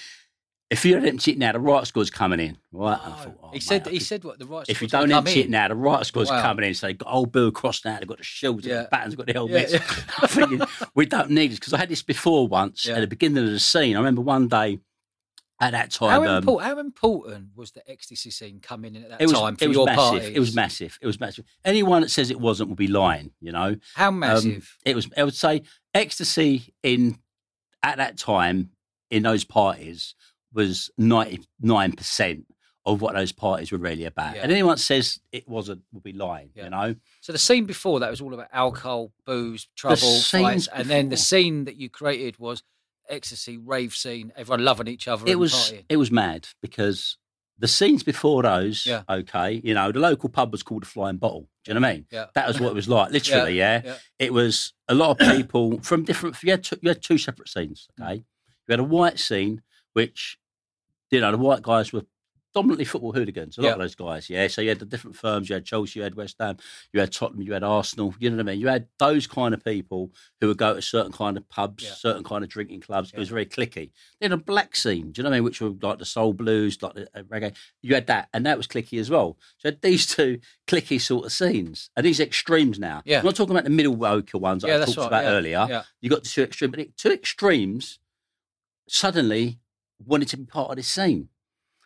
if you don't empty it now, the right score's coming in. Right. I thought, oh, he said mate, I he could- said what the right. if you don't empty it now, the right squad's Wow. coming in. So they've got old Bill Cross now, they've got the shields, they've got Yeah. the they've got the helmets. yeah. Thinking, we don't need this because I had this before once Yeah. at the beginning of the scene. I remember one day at that time. How, um, important, how important was the ecstasy scene coming in at that it was, time for it was your massive. parties? It was massive. It was massive. Anyone that says it wasn't will be lying, you know. How Um, massive? it was. I would say ecstasy in at that time in those parties was ninety nine percent of what those parties were really about. Yeah. And anyone says it wasn't will be lying. Yeah. You know. so the scene before that was all about alcohol, booze, trouble, scenes fights, and then the scene that you created was ecstasy, rave scene, everyone loving each other. it and was partying. it was mad because the scenes before those, Yeah. okay, you know, the local pub was called the Flying Bottle. Do you know what I mean? Yeah. That was what it was like, literally. Yeah, yeah. it was a lot of people from different. You had two, you had two separate scenes. Mm. Okay, you had a white scene, which you know the white guys were predominantly football hooligans. A lot Yeah. of those guys, yeah. So you had the different firms. You had Chelsea, you had West Ham, you had Tottenham, you had Arsenal. You know what I mean? You had those kind of people who would go to certain kind of pubs, Yeah. certain kind of drinking clubs. It was very clicky. Then a black scene. Do you know what I mean? Which were like the soul blues, like the uh, reggae. You had that, and that was clicky as well. So you had these two clicky sort of scenes, and these extremes now. Yeah. I'm not talking about the middle woker ones Yeah, I talked right, about yeah, earlier. yeah. You got the two extremes, but two extremes suddenly wanted to be part of this scene.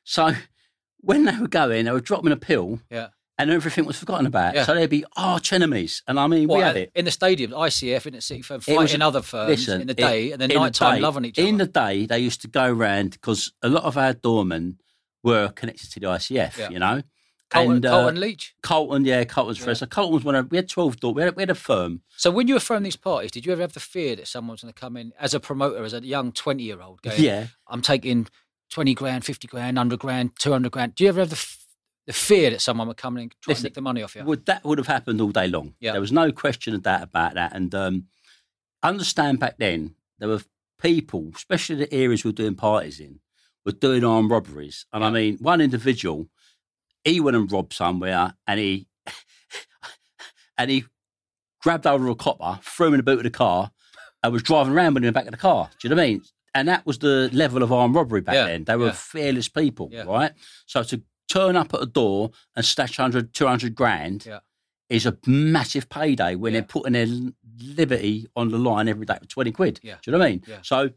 So when they were going, they were dropping a pill Yeah. and everything was forgotten about. Yeah. So they'd be arch enemies. And I mean, we had it. in the stadium, ICF in the city firm, It was- fighting other firms Listen, in the it- day, and then in the night time day- loving each other. In the day, they used to go around because a lot of our doormen were connected to the ICF, Yeah. you know. Colton, and, uh, Colton Leach. Colton, yeah, Colton's Yeah. first. So Colton was one of, we had 12 door, we had, we had a firm. So when you were throwing these parties, did you ever have the fear that someone's going to come in as a promoter, as a young twenty-year-old, going, Yeah. I'm taking 20 grand, 50 grand, 100 grand, 200 grand. Do you ever have the, f- the fear that someone would come in and try Listen, and nick the money off you? Would that would have happened all day long? Yeah. There was no question of that about that. And um, understand back then there were people, especially the areas we were doing parties in, were doing armed robberies. And I mean, one individual, he went and robbed somewhere, and he and he grabbed over a copper, threw him in the boot of the car, and was driving around with him in the back of the car. Do you know what I mean? And that was the level of armed robbery back Yeah, then. They were yeah. fearless people, Yeah. right? So to turn up at a door and snatch 100, 200 grand is a massive payday when they're putting their liberty on the line every day for 20 quid. Do you know what I mean? So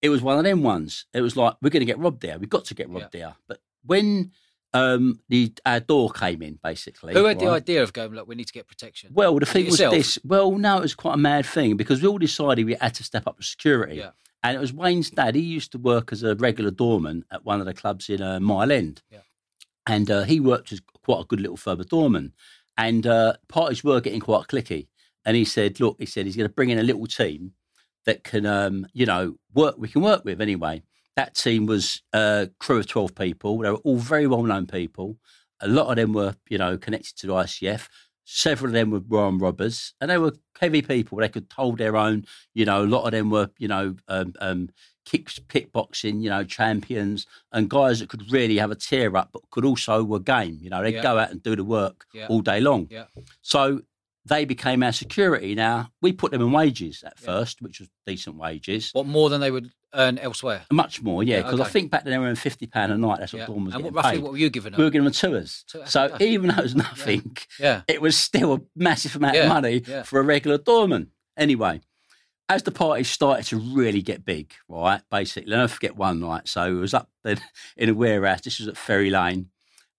it was one of them ones. It was like, we're going to get robbed there. We've got to get robbed there. But when um, the our door came in, basically. Who had the idea of going, look, we need to get protection? well, the Was thing was yourself? this. Well, no, it was quite a mad thing because we all decided we had to step up the security. Yeah. And it was Wayne's dad. He used to work as a regular doorman at one of the clubs in uh, Mile End. Yeah. And uh, he worked as quite a good little further doorman. And uh, parties were getting quite clicky. And he said, look, he said he's going to bring in a little team that can, um, you know, work. We can work with anyway. That team was a crew of 12 people. They were all very well known people. A lot of them were, you know, connected to the ICF. Several of them were armed robbers, and they were heavy people. They could hold their own. You know, a lot of them were, you know, um, um, kick, kickboxing, you know, champions, and guys that could really have a tear up, but could also were game. You know, they'd Yeah. go out and do the work Yeah. all day long. Yeah. So they became our security. Now we put them in wages at Yeah. first, which was decent wages. What more than they would earn elsewhere? Much more, yeah, Yeah, because I think back then they were earning fifty pound a night. That's what Yeah. Dawn was And what, roughly paid. what were you giving them? we were giving them tours. Two- So even though it was nothing, Yeah. it was still a massive amount of money for a regular doorman. Anyway, as the party started to really get big, right? Basically, and I forget one night. So it was up in, in a warehouse. This was at Ferry Lane,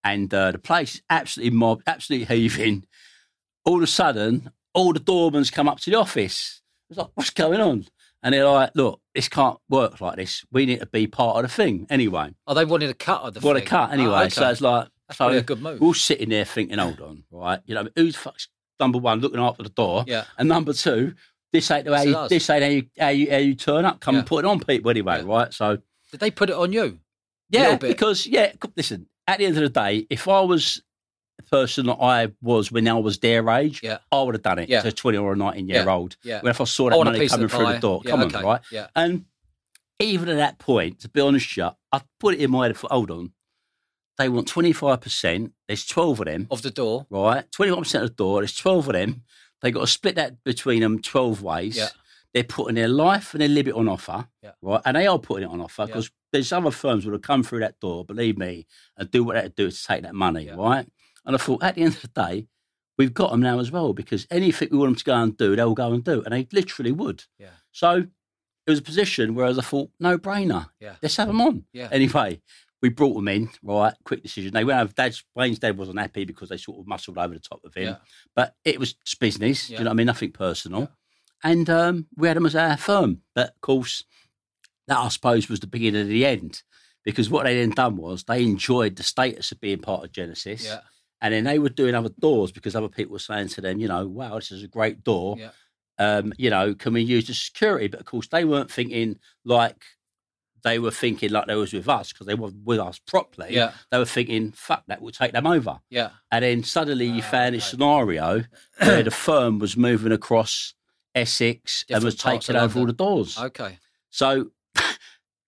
and uh, the place absolutely mobbed, absolutely heaving. All of a sudden, all the doormans come up to the office. It's like, what's going on? And they're like, look, this can't work like this. We need to be part of the thing anyway. Oh, they wanted a cut of the What a cut anyway. Oh, okay. So it's like, That's so a good move. we're all sitting there thinking, hold on, right? You know, who's fuck's number one looking after the door? Yeah. And number two, this ain't the way This you, this ain't how you, how you, how you turn up. Come and put it on people anyway, Yeah. right? So Did they put it on you? yeah, because yeah, listen. At the end of the day, if I was person that I was when I was their age, Yeah. I would have done it Yeah. to a twenty or a nineteen year old. Yeah. When if I saw that a money coming the through the door, Yeah, come okay. on, right? Yeah. And even at that point, to be honest, with you, I put it in my head. For, hold on, they want twenty five percent. There's twelve of them Of the door. right? 21% of the door, there's 12 of them. They got to split that between them 12 ways. Yeah. They're putting their life and their liberty on offer, Yeah. right? And they are putting it on offer Yeah. because there's other firms that will come through that door, believe me, and do what they do to take that money, Yeah. right? And I thought at the end of the day, we've got them now as well because anything we want them to go and do, they'll go and do. And they literally would. Yeah. So it was a position where I thought, no brainer. Yeah. Let's have them on. Yeah. Anyway, we brought them in, right? Quick decision. They went over. Dad's Wayne's dad wasn't happy because they sort of muscled over the top of him. Yeah. But it was just business. Do Yeah. you know what I mean? Nothing personal. Yeah. And um, we had them as our firm. But of course, that I suppose was the beginning of the end. Because what they then done was they enjoyed the status of being part of Genesis. Yeah. And then they were doing other doors because other people were saying to them, you know, wow, this is a great door. Yeah. Um, you know, can we use the security? But of course, they weren't thinking like they were thinking like they was with us because they were with us properly. Yeah. They were thinking, fuck, that will take them over. Yeah. And then suddenly you Ah, found this scenario where the firm was moving across Essex and was taking over all the doors. Okay. So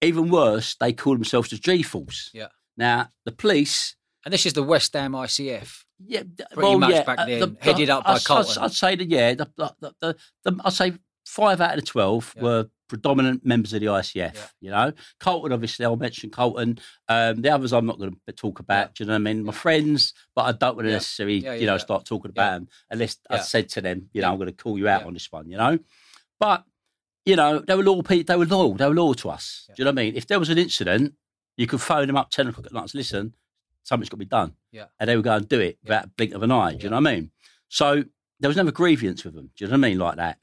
even worse, they called themselves the G Force. Yeah. Now the police, And this is the West Ham ICF. yeah, Pretty well, much yeah, back uh, then, headed up by I'd- I'd- say that yeah, the, the, the, the, the, I'd say five out of the twelve Yeah. were predominant members of the ICF. Yeah. You know, Colton obviously I'll mention Colton. Um, the others I'm not going to talk about. Yeah. Do you know what I mean? My friends, but I don't want to necessarily you know start talking about them unless I said to them, you know. I'm going to call you out on this one. You know, but you know they were loyal. People, they were loyal. They were loyal to us. Do you know what I mean? If there was an incident, you could phone them up ten o'clock at night. and say, Listen, something's got to be done. Yeah. And they would go and do it Yeah. without a blink of an eye. Do you Yeah. know what I mean? So there was never grievance with them. Do you know what I mean? Like that.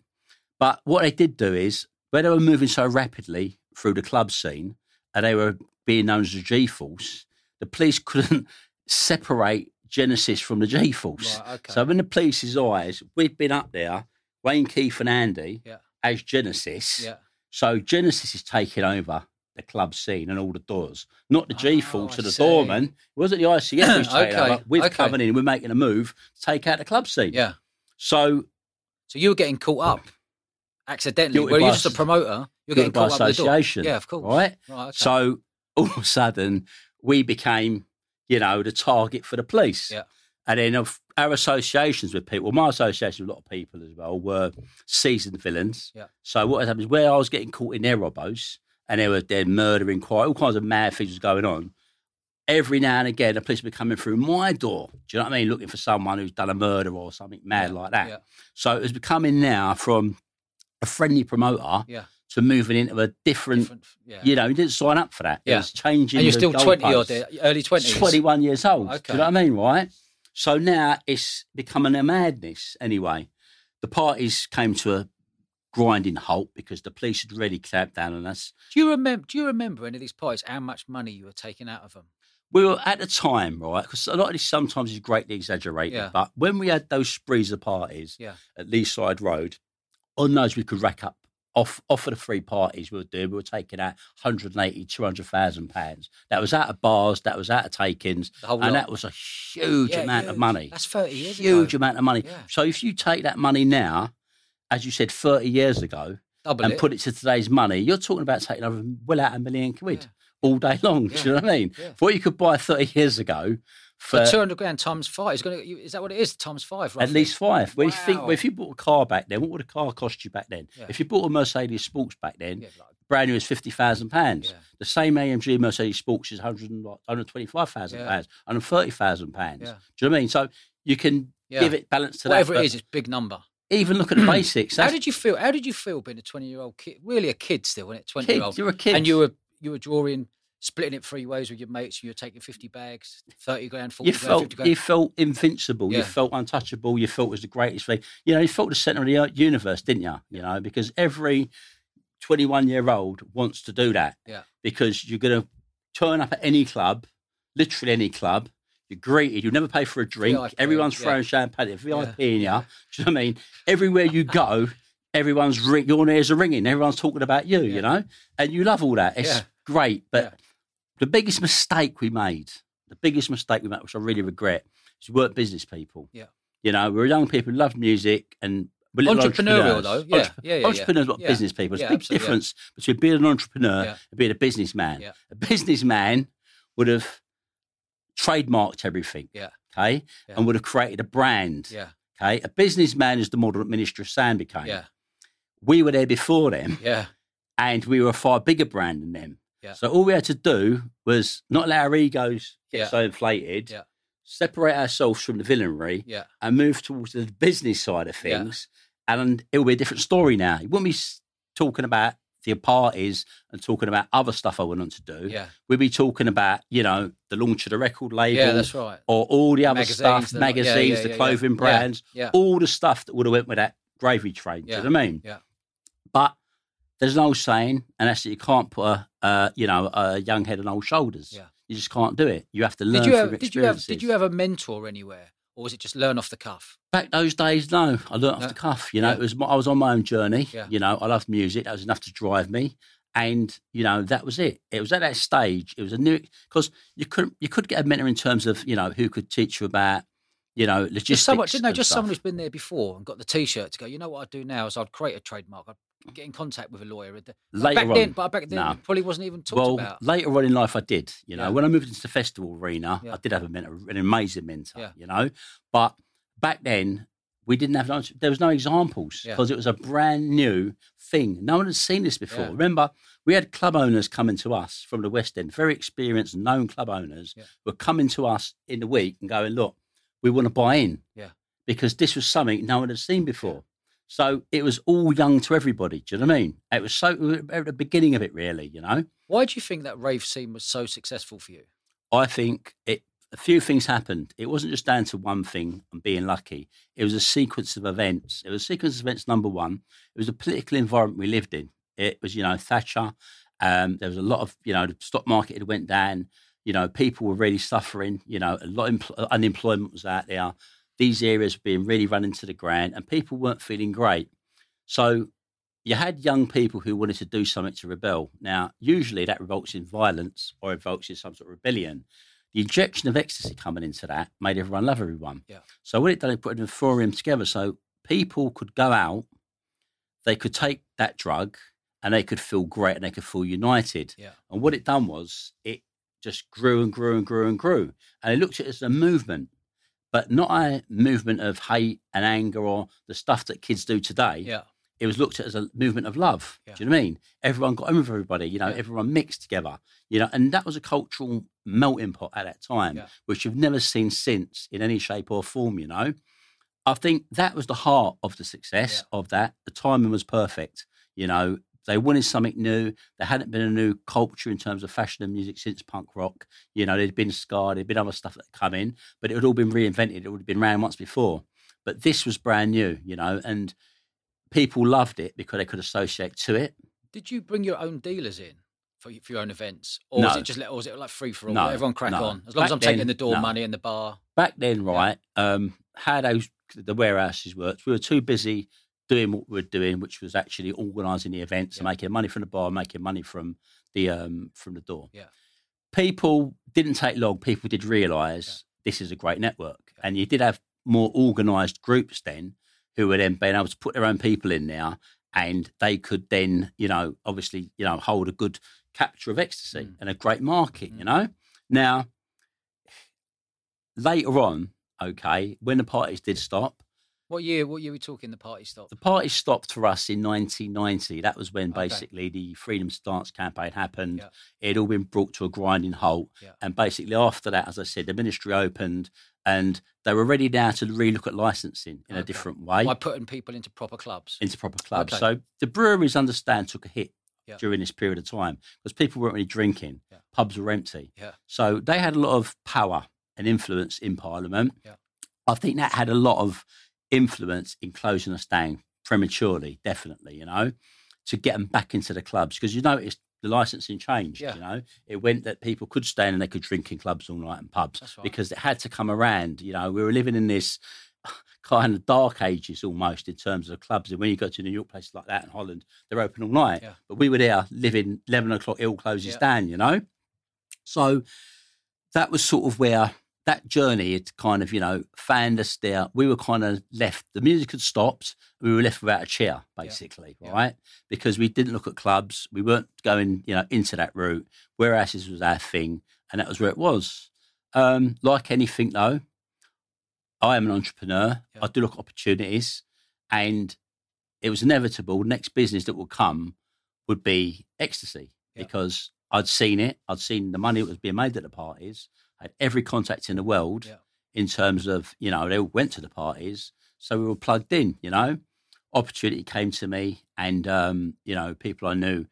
But what they did do is, where they were moving so rapidly through the club scene and they were being known as the G Force, the police couldn't separate Genesis from the G Force. Right, okay. So in the police's eyes, we'd been up there, Wayne Keith and Andy, Yeah. as Genesis. yeah. So Genesis is taking over the club scene and all the doors, not the G Force Oh, I the see. doorman. It wasn't the ICF who's taking Okay, over. We're okay. coming in, we're making a move to take out the club scene. Yeah. So So you were getting caught up accidentally. Where you're just a promoter, you're getting caught up association, Yeah, of course. right? Right. Okay. So all of a sudden, we became, you know, the target for the police. Yeah. And then of our associations with people, my association with a lot of people as well were seasoned villains. Yeah. So what happened is where I was getting caught in their robos and they were then murdering quite all kinds of mad things was going on. Every now and again, the police would be coming through my door. Do you know what I mean? Looking for someone who's done a murder or something mad Yeah, like that. yeah. So it was becoming now from a friendly promoter Yeah. to moving into a different Different. You know, he didn't sign up for that. It Yeah. was changing. and you're still 20 odd goalposts. early 20s. 21 years old. Do you know what I mean? Right. So now it's becoming a madness. Anyway, the parties came to a grinding halt because the police had really clamped down on us. Do you remember? Do you remember any of these parties? How much money you were taking out of them? We were at the time, right? Because a lot of this sometimes is greatly exaggerated. Yeah. But when we had those sprees of parties Yeah. at Leaside Road, on those we could rack up off off of the three parties we were doing, we were taking out 180, 200,000 pounds. That was out of bars, that was out of takings, and lot. that was a huge Yeah, amount of money. That's 30 years huge ago. amount of money. Yeah. So if you take that money now, as you said, 30 years ago, Double and it. put it to today's money, you're talking about taking over well out a million quid Yeah. all day long. Do you know what I mean? Yeah. For what you could buy 30 years ago for But 200 grand times five is going to. Is that what it is? Times five, roughly? at least five. When you think, well, if you bought a car back then, what would a car cost you back then? Yeah. If you bought a Mercedes Sports back then, Yeah, like, brand new is fifty thousand pounds. Yeah. The same AMG Mercedes Sports is hundred and hundred twenty five thousand Yeah. pounds, hundred thirty thousand pounds. Yeah. Do you know what I mean? So you can Yeah. give it balance to whatever that. it but is, it's a big number. Even look at the basics. How did you feel? How did you feel being a 20 year old kid? Really a kid still, wasn't it? Twenty-year-old. You were a kid, And you were you were drawing, splitting it three ways with your mates. And You were taking 50 bags, 30 grand, 40 you grand, felt 50 grand. you felt invincible. You felt untouchable. You felt it was the greatest thing. You know, you felt the center of the universe, didn't you? You know, because every twenty-one-year-old wants to do that. Yeah. Because you're going to turn up at any club, literally any club. You're greeted. You never pay for a drink. VIP, Everyone's yeah. throwing champagne. VIP Yeah, in you. Do you know what I mean? Everywhere you go, everyone's ring, your ears are ringing. Everyone's talking about you. Yeah. You know, and you love all that. It's great, but the biggest mistake we made, the biggest mistake we made, which I really regret, is we weren't business people. Yeah. You know, we were young people who loved music and we're Entrepreneurial, entrepreneurs. though. Yeah, Entrep- yeah, yeah, Entrepreneurs, not yeah. business people. There's a big difference between being an entrepreneur and being a businessman. A businessman would have trademarked everything. Yeah. Okay. Yeah. And would have created a brand. Yeah, Okay. A businessman is the model that Ministry of Sound became. yeah, We were there before them yeah, and we were a far bigger brand than them. Yeah. So all we had to do was not let our egos get Yeah. so inflated, Yeah. separate ourselves from the villainry, yeah. and move towards the business side of Yeah. things. And it will be a different story now. You wouldn't be talking about the parties and talking about other stuff I went on to do. Yeah, We'd be talking about, you know, the launch of the record label yeah, that's right. or all the other Magazines, stuff, the- magazines, yeah, the clothing yeah. brands, Yeah, all the stuff that would have went with that gravy train. Yeah, Do you know what I mean? yeah. But there's an old saying, and that's that you can't put a, uh, you know, a young head on old shoulders. Yeah. You just can't do it. You have to learn Did you from have did you have did you have a mentor anywhere, or was it just learn off the cuff? Back those days, no. I learned off No. the cuff. You know, Yeah. it was my, I was on my own journey. Yeah. You know, I loved music. That was enough to drive me. And you know that was it. It was at that stage. It was a new because you couldn't you could get a mentor in terms of you know who could teach you about you know logistics. Just someone, and just stuff. someone who's been there before and got the T-shirt to go. You know what I'd do now is I'd create a trademark. I'd get in contact with a lawyer? But Later back on, then, but back then, it probably wasn't even talked well, about. later on in life, I did. You know, Yeah. when I moved into the festival arena, Yeah. I did have a mentor, an amazing mentor. Yeah. You know, but back then we didn't have no- there was no examples because it was a brand new thing. No one had seen this before. Remember, we had club owners coming to us from the West End, very experienced, known club owners, were coming to us in the week and going, "Look, we want to buy in." Yeah. because this was something no one had seen before. So it was all young to everybody. Do you know what I mean? It was so at the beginning of it, really. You know. Why do you think that rave scene was so successful for you? I think it. A few things happened. It wasn't just down to one thing and being lucky. It was a sequence of events. It was a sequence of events. Number one, it was a political environment we lived in. It was, you know, Thatcher. Um, there was a lot of, you know, the stock market had went down. You know, people were really suffering. You know, a lot of empl- unemployment was out there. These areas were being really run into the ground, and people weren't feeling great. So you had young people who wanted to do something to rebel. Now, usually that results in violence or it results in some sort of rebellion. The injection of ecstasy coming into that made everyone love everyone. Yeah. So what it done, it put an euphorium together. So people could go out, they could take that drug, and they could feel great and they could feel united. Yeah. And what it done was it just grew and grew and grew and grew. And it looked at it as a movement, but not a movement of hate and anger or the stuff that kids do today Yeah. it was looked at as a movement of love. Yeah. Do you know what I mean? Everyone got on with everybody, you know, Yeah. everyone mixed together, you know, and that was a cultural melting pot at that time, Yeah. which you've never seen since in any shape or form, you know. I think that was the heart of the success of that. The timing was perfect, you know. They wanted something new. There hadn't been a new culture in terms of fashion and music since punk rock. You know, there'd been ska, there'd been other stuff that had come in, but it had all been reinvented. It would have been around once before. But this was brand new, you know, and people loved it because they could associate to it. Did you bring your own dealers in for, for your own events, or was it just or was it like free for all? No, Everyone crack no. on as long as I'm taking the door no. money and the bar. Back then, right, um, how those the warehouses worked, we were too busy doing what we were doing, which was actually organising the events and making money from the bar, making money from the um, from the door. Yeah. People didn't take long. People did realise this is a great network, Yeah. and you did have more organised groups then who were then being able to put their own people in there, and they could then, you know, obviously, you know, hold a good capture of ecstasy Mm. and a great market. You Mm. know, now later on, okay, when the parties did stop, What year? What year are we talking? The party stopped. the party stopped for us in 1990. That was when Okay. basically the Freedom Stance campaign happened. Yeah. It had all been brought to a grinding halt. Yeah. And basically, after that, as I said, the ministry opened and they were ready now to relook at licensing in a different way By putting people into proper clubs. into proper clubs. Okay. So the breweries understand took a hit Yeah. during this period of time because people weren't really drinking. Yeah. Pubs were empty. Yeah. So they had a lot of power and influence in Parliament. I think that had a lot of influence in closing us down prematurely, definitely, you know, to get them back into the clubs because you noticed the licensing changed, Yeah. you know. It went that people could stay in and they could drink in clubs all night and pubs right. because it had to come around, you know. We were living in this kind of dark ages almost in terms of clubs. And when you go to New York, places like that in Holland, they're open all night. Yeah. But we were there living 11 o'clock, it all closes Yeah. down, you know? So that was sort of where that journey had kind of, you know, found us there. We were kind of left, the music had stopped. We were left without a chair, basically, Yeah. right? Because we didn't look at clubs. We weren't going, you know, into that route. Warehouses was our thing, and that was where it was. Um, like anything, though, I am an entrepreneur. Yeah. I do look at opportunities, and it was inevitable. The next business that would come would be ecstasy Yeah. because I'd seen it. I'd seen the money that was being made at the parties. I had every contact in the world Yeah. in terms of, you know, they all went to the parties. So we were plugged in, you know. Opportunity came to me, and, um, you know, people I knew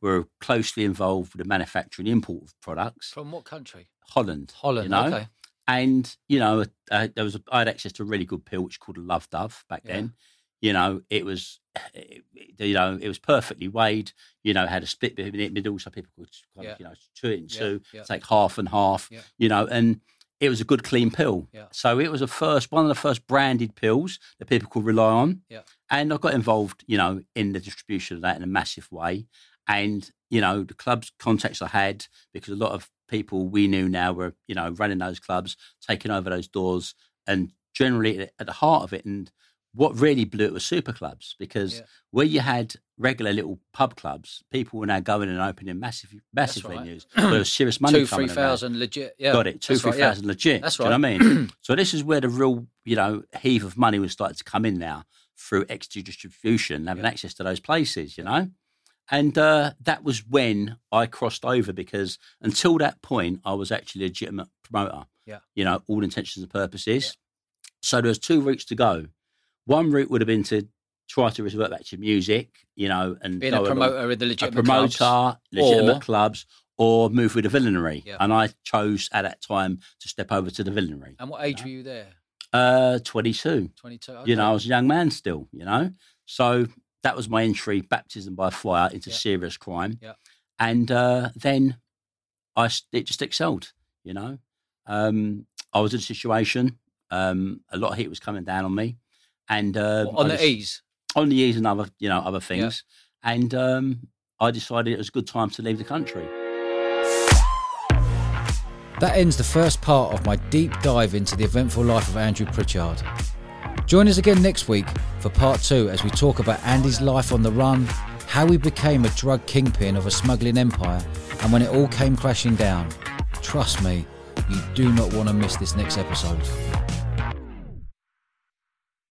were closely involved with the manufacturing import of products. From what country? Holland. Holland. You know? Okay. And you know, uh, there was a, I had access to a really good pill which called a Love Dove back Yeah. then. You know, it was, eh, eh, you know, it was perfectly weighed. You know, had a split in the middle, so people could kind Yeah. of, you know, two it in Yeah, two, yeah. take half and half. You know, and it was a good clean pill. Yeah. So it was a first one of the first branded pills that people could rely on. Yeah. And I got involved, you know, in the distribution of that in a massive way. And you know, the clubs contacts I had because a lot of people we knew now were, you know, running those clubs, taking over those doors, and generally at the heart of it. And what really blew it was super clubs because Yeah. where you had regular little pub clubs, people were now going and opening massive, massive right. venues. There was serious money Two, three legit. Yeah, Got it. Two, That's three right, yeah. legit. That's Do you know what I mean? so this is where the real, you know, heave of money was starting to come in now through extra distribution, having Yeah. access to those places, you know? And uh, that was when I crossed over because until that point, I was actually a legitimate promoter. Yeah. You know, all intentions and purposes. So there was two routes to go. One route would have been to try to revert back to music, you know, and Being go a promoter in the a legitimate promoter, clubs. legitimate Or- clubs, or move with the villainary. Yeah. And I chose at that time to step over to the villainary. And what age were you there? Uh, 22. Twenty-two. You know, I was a young man still, you know. So that was my entry, baptism by fire into Yeah. serious crime. Yeah. And uh, then I it just excelled, you know. Um, I was in a situation, um, a lot of heat was coming down on me. And uh, What, on I the ease. on the ease and other, you know, other things. And um, I decided it was a good time to leave the country. That ends the first part of my deep dive into the eventful life of Andrew Pritchard. Join us again next week for part two as we talk about Andy's life on the run, how he became a drug kingpin of a smuggling empire, and when it all came crashing down. Trust me, you do not want to miss this next episode.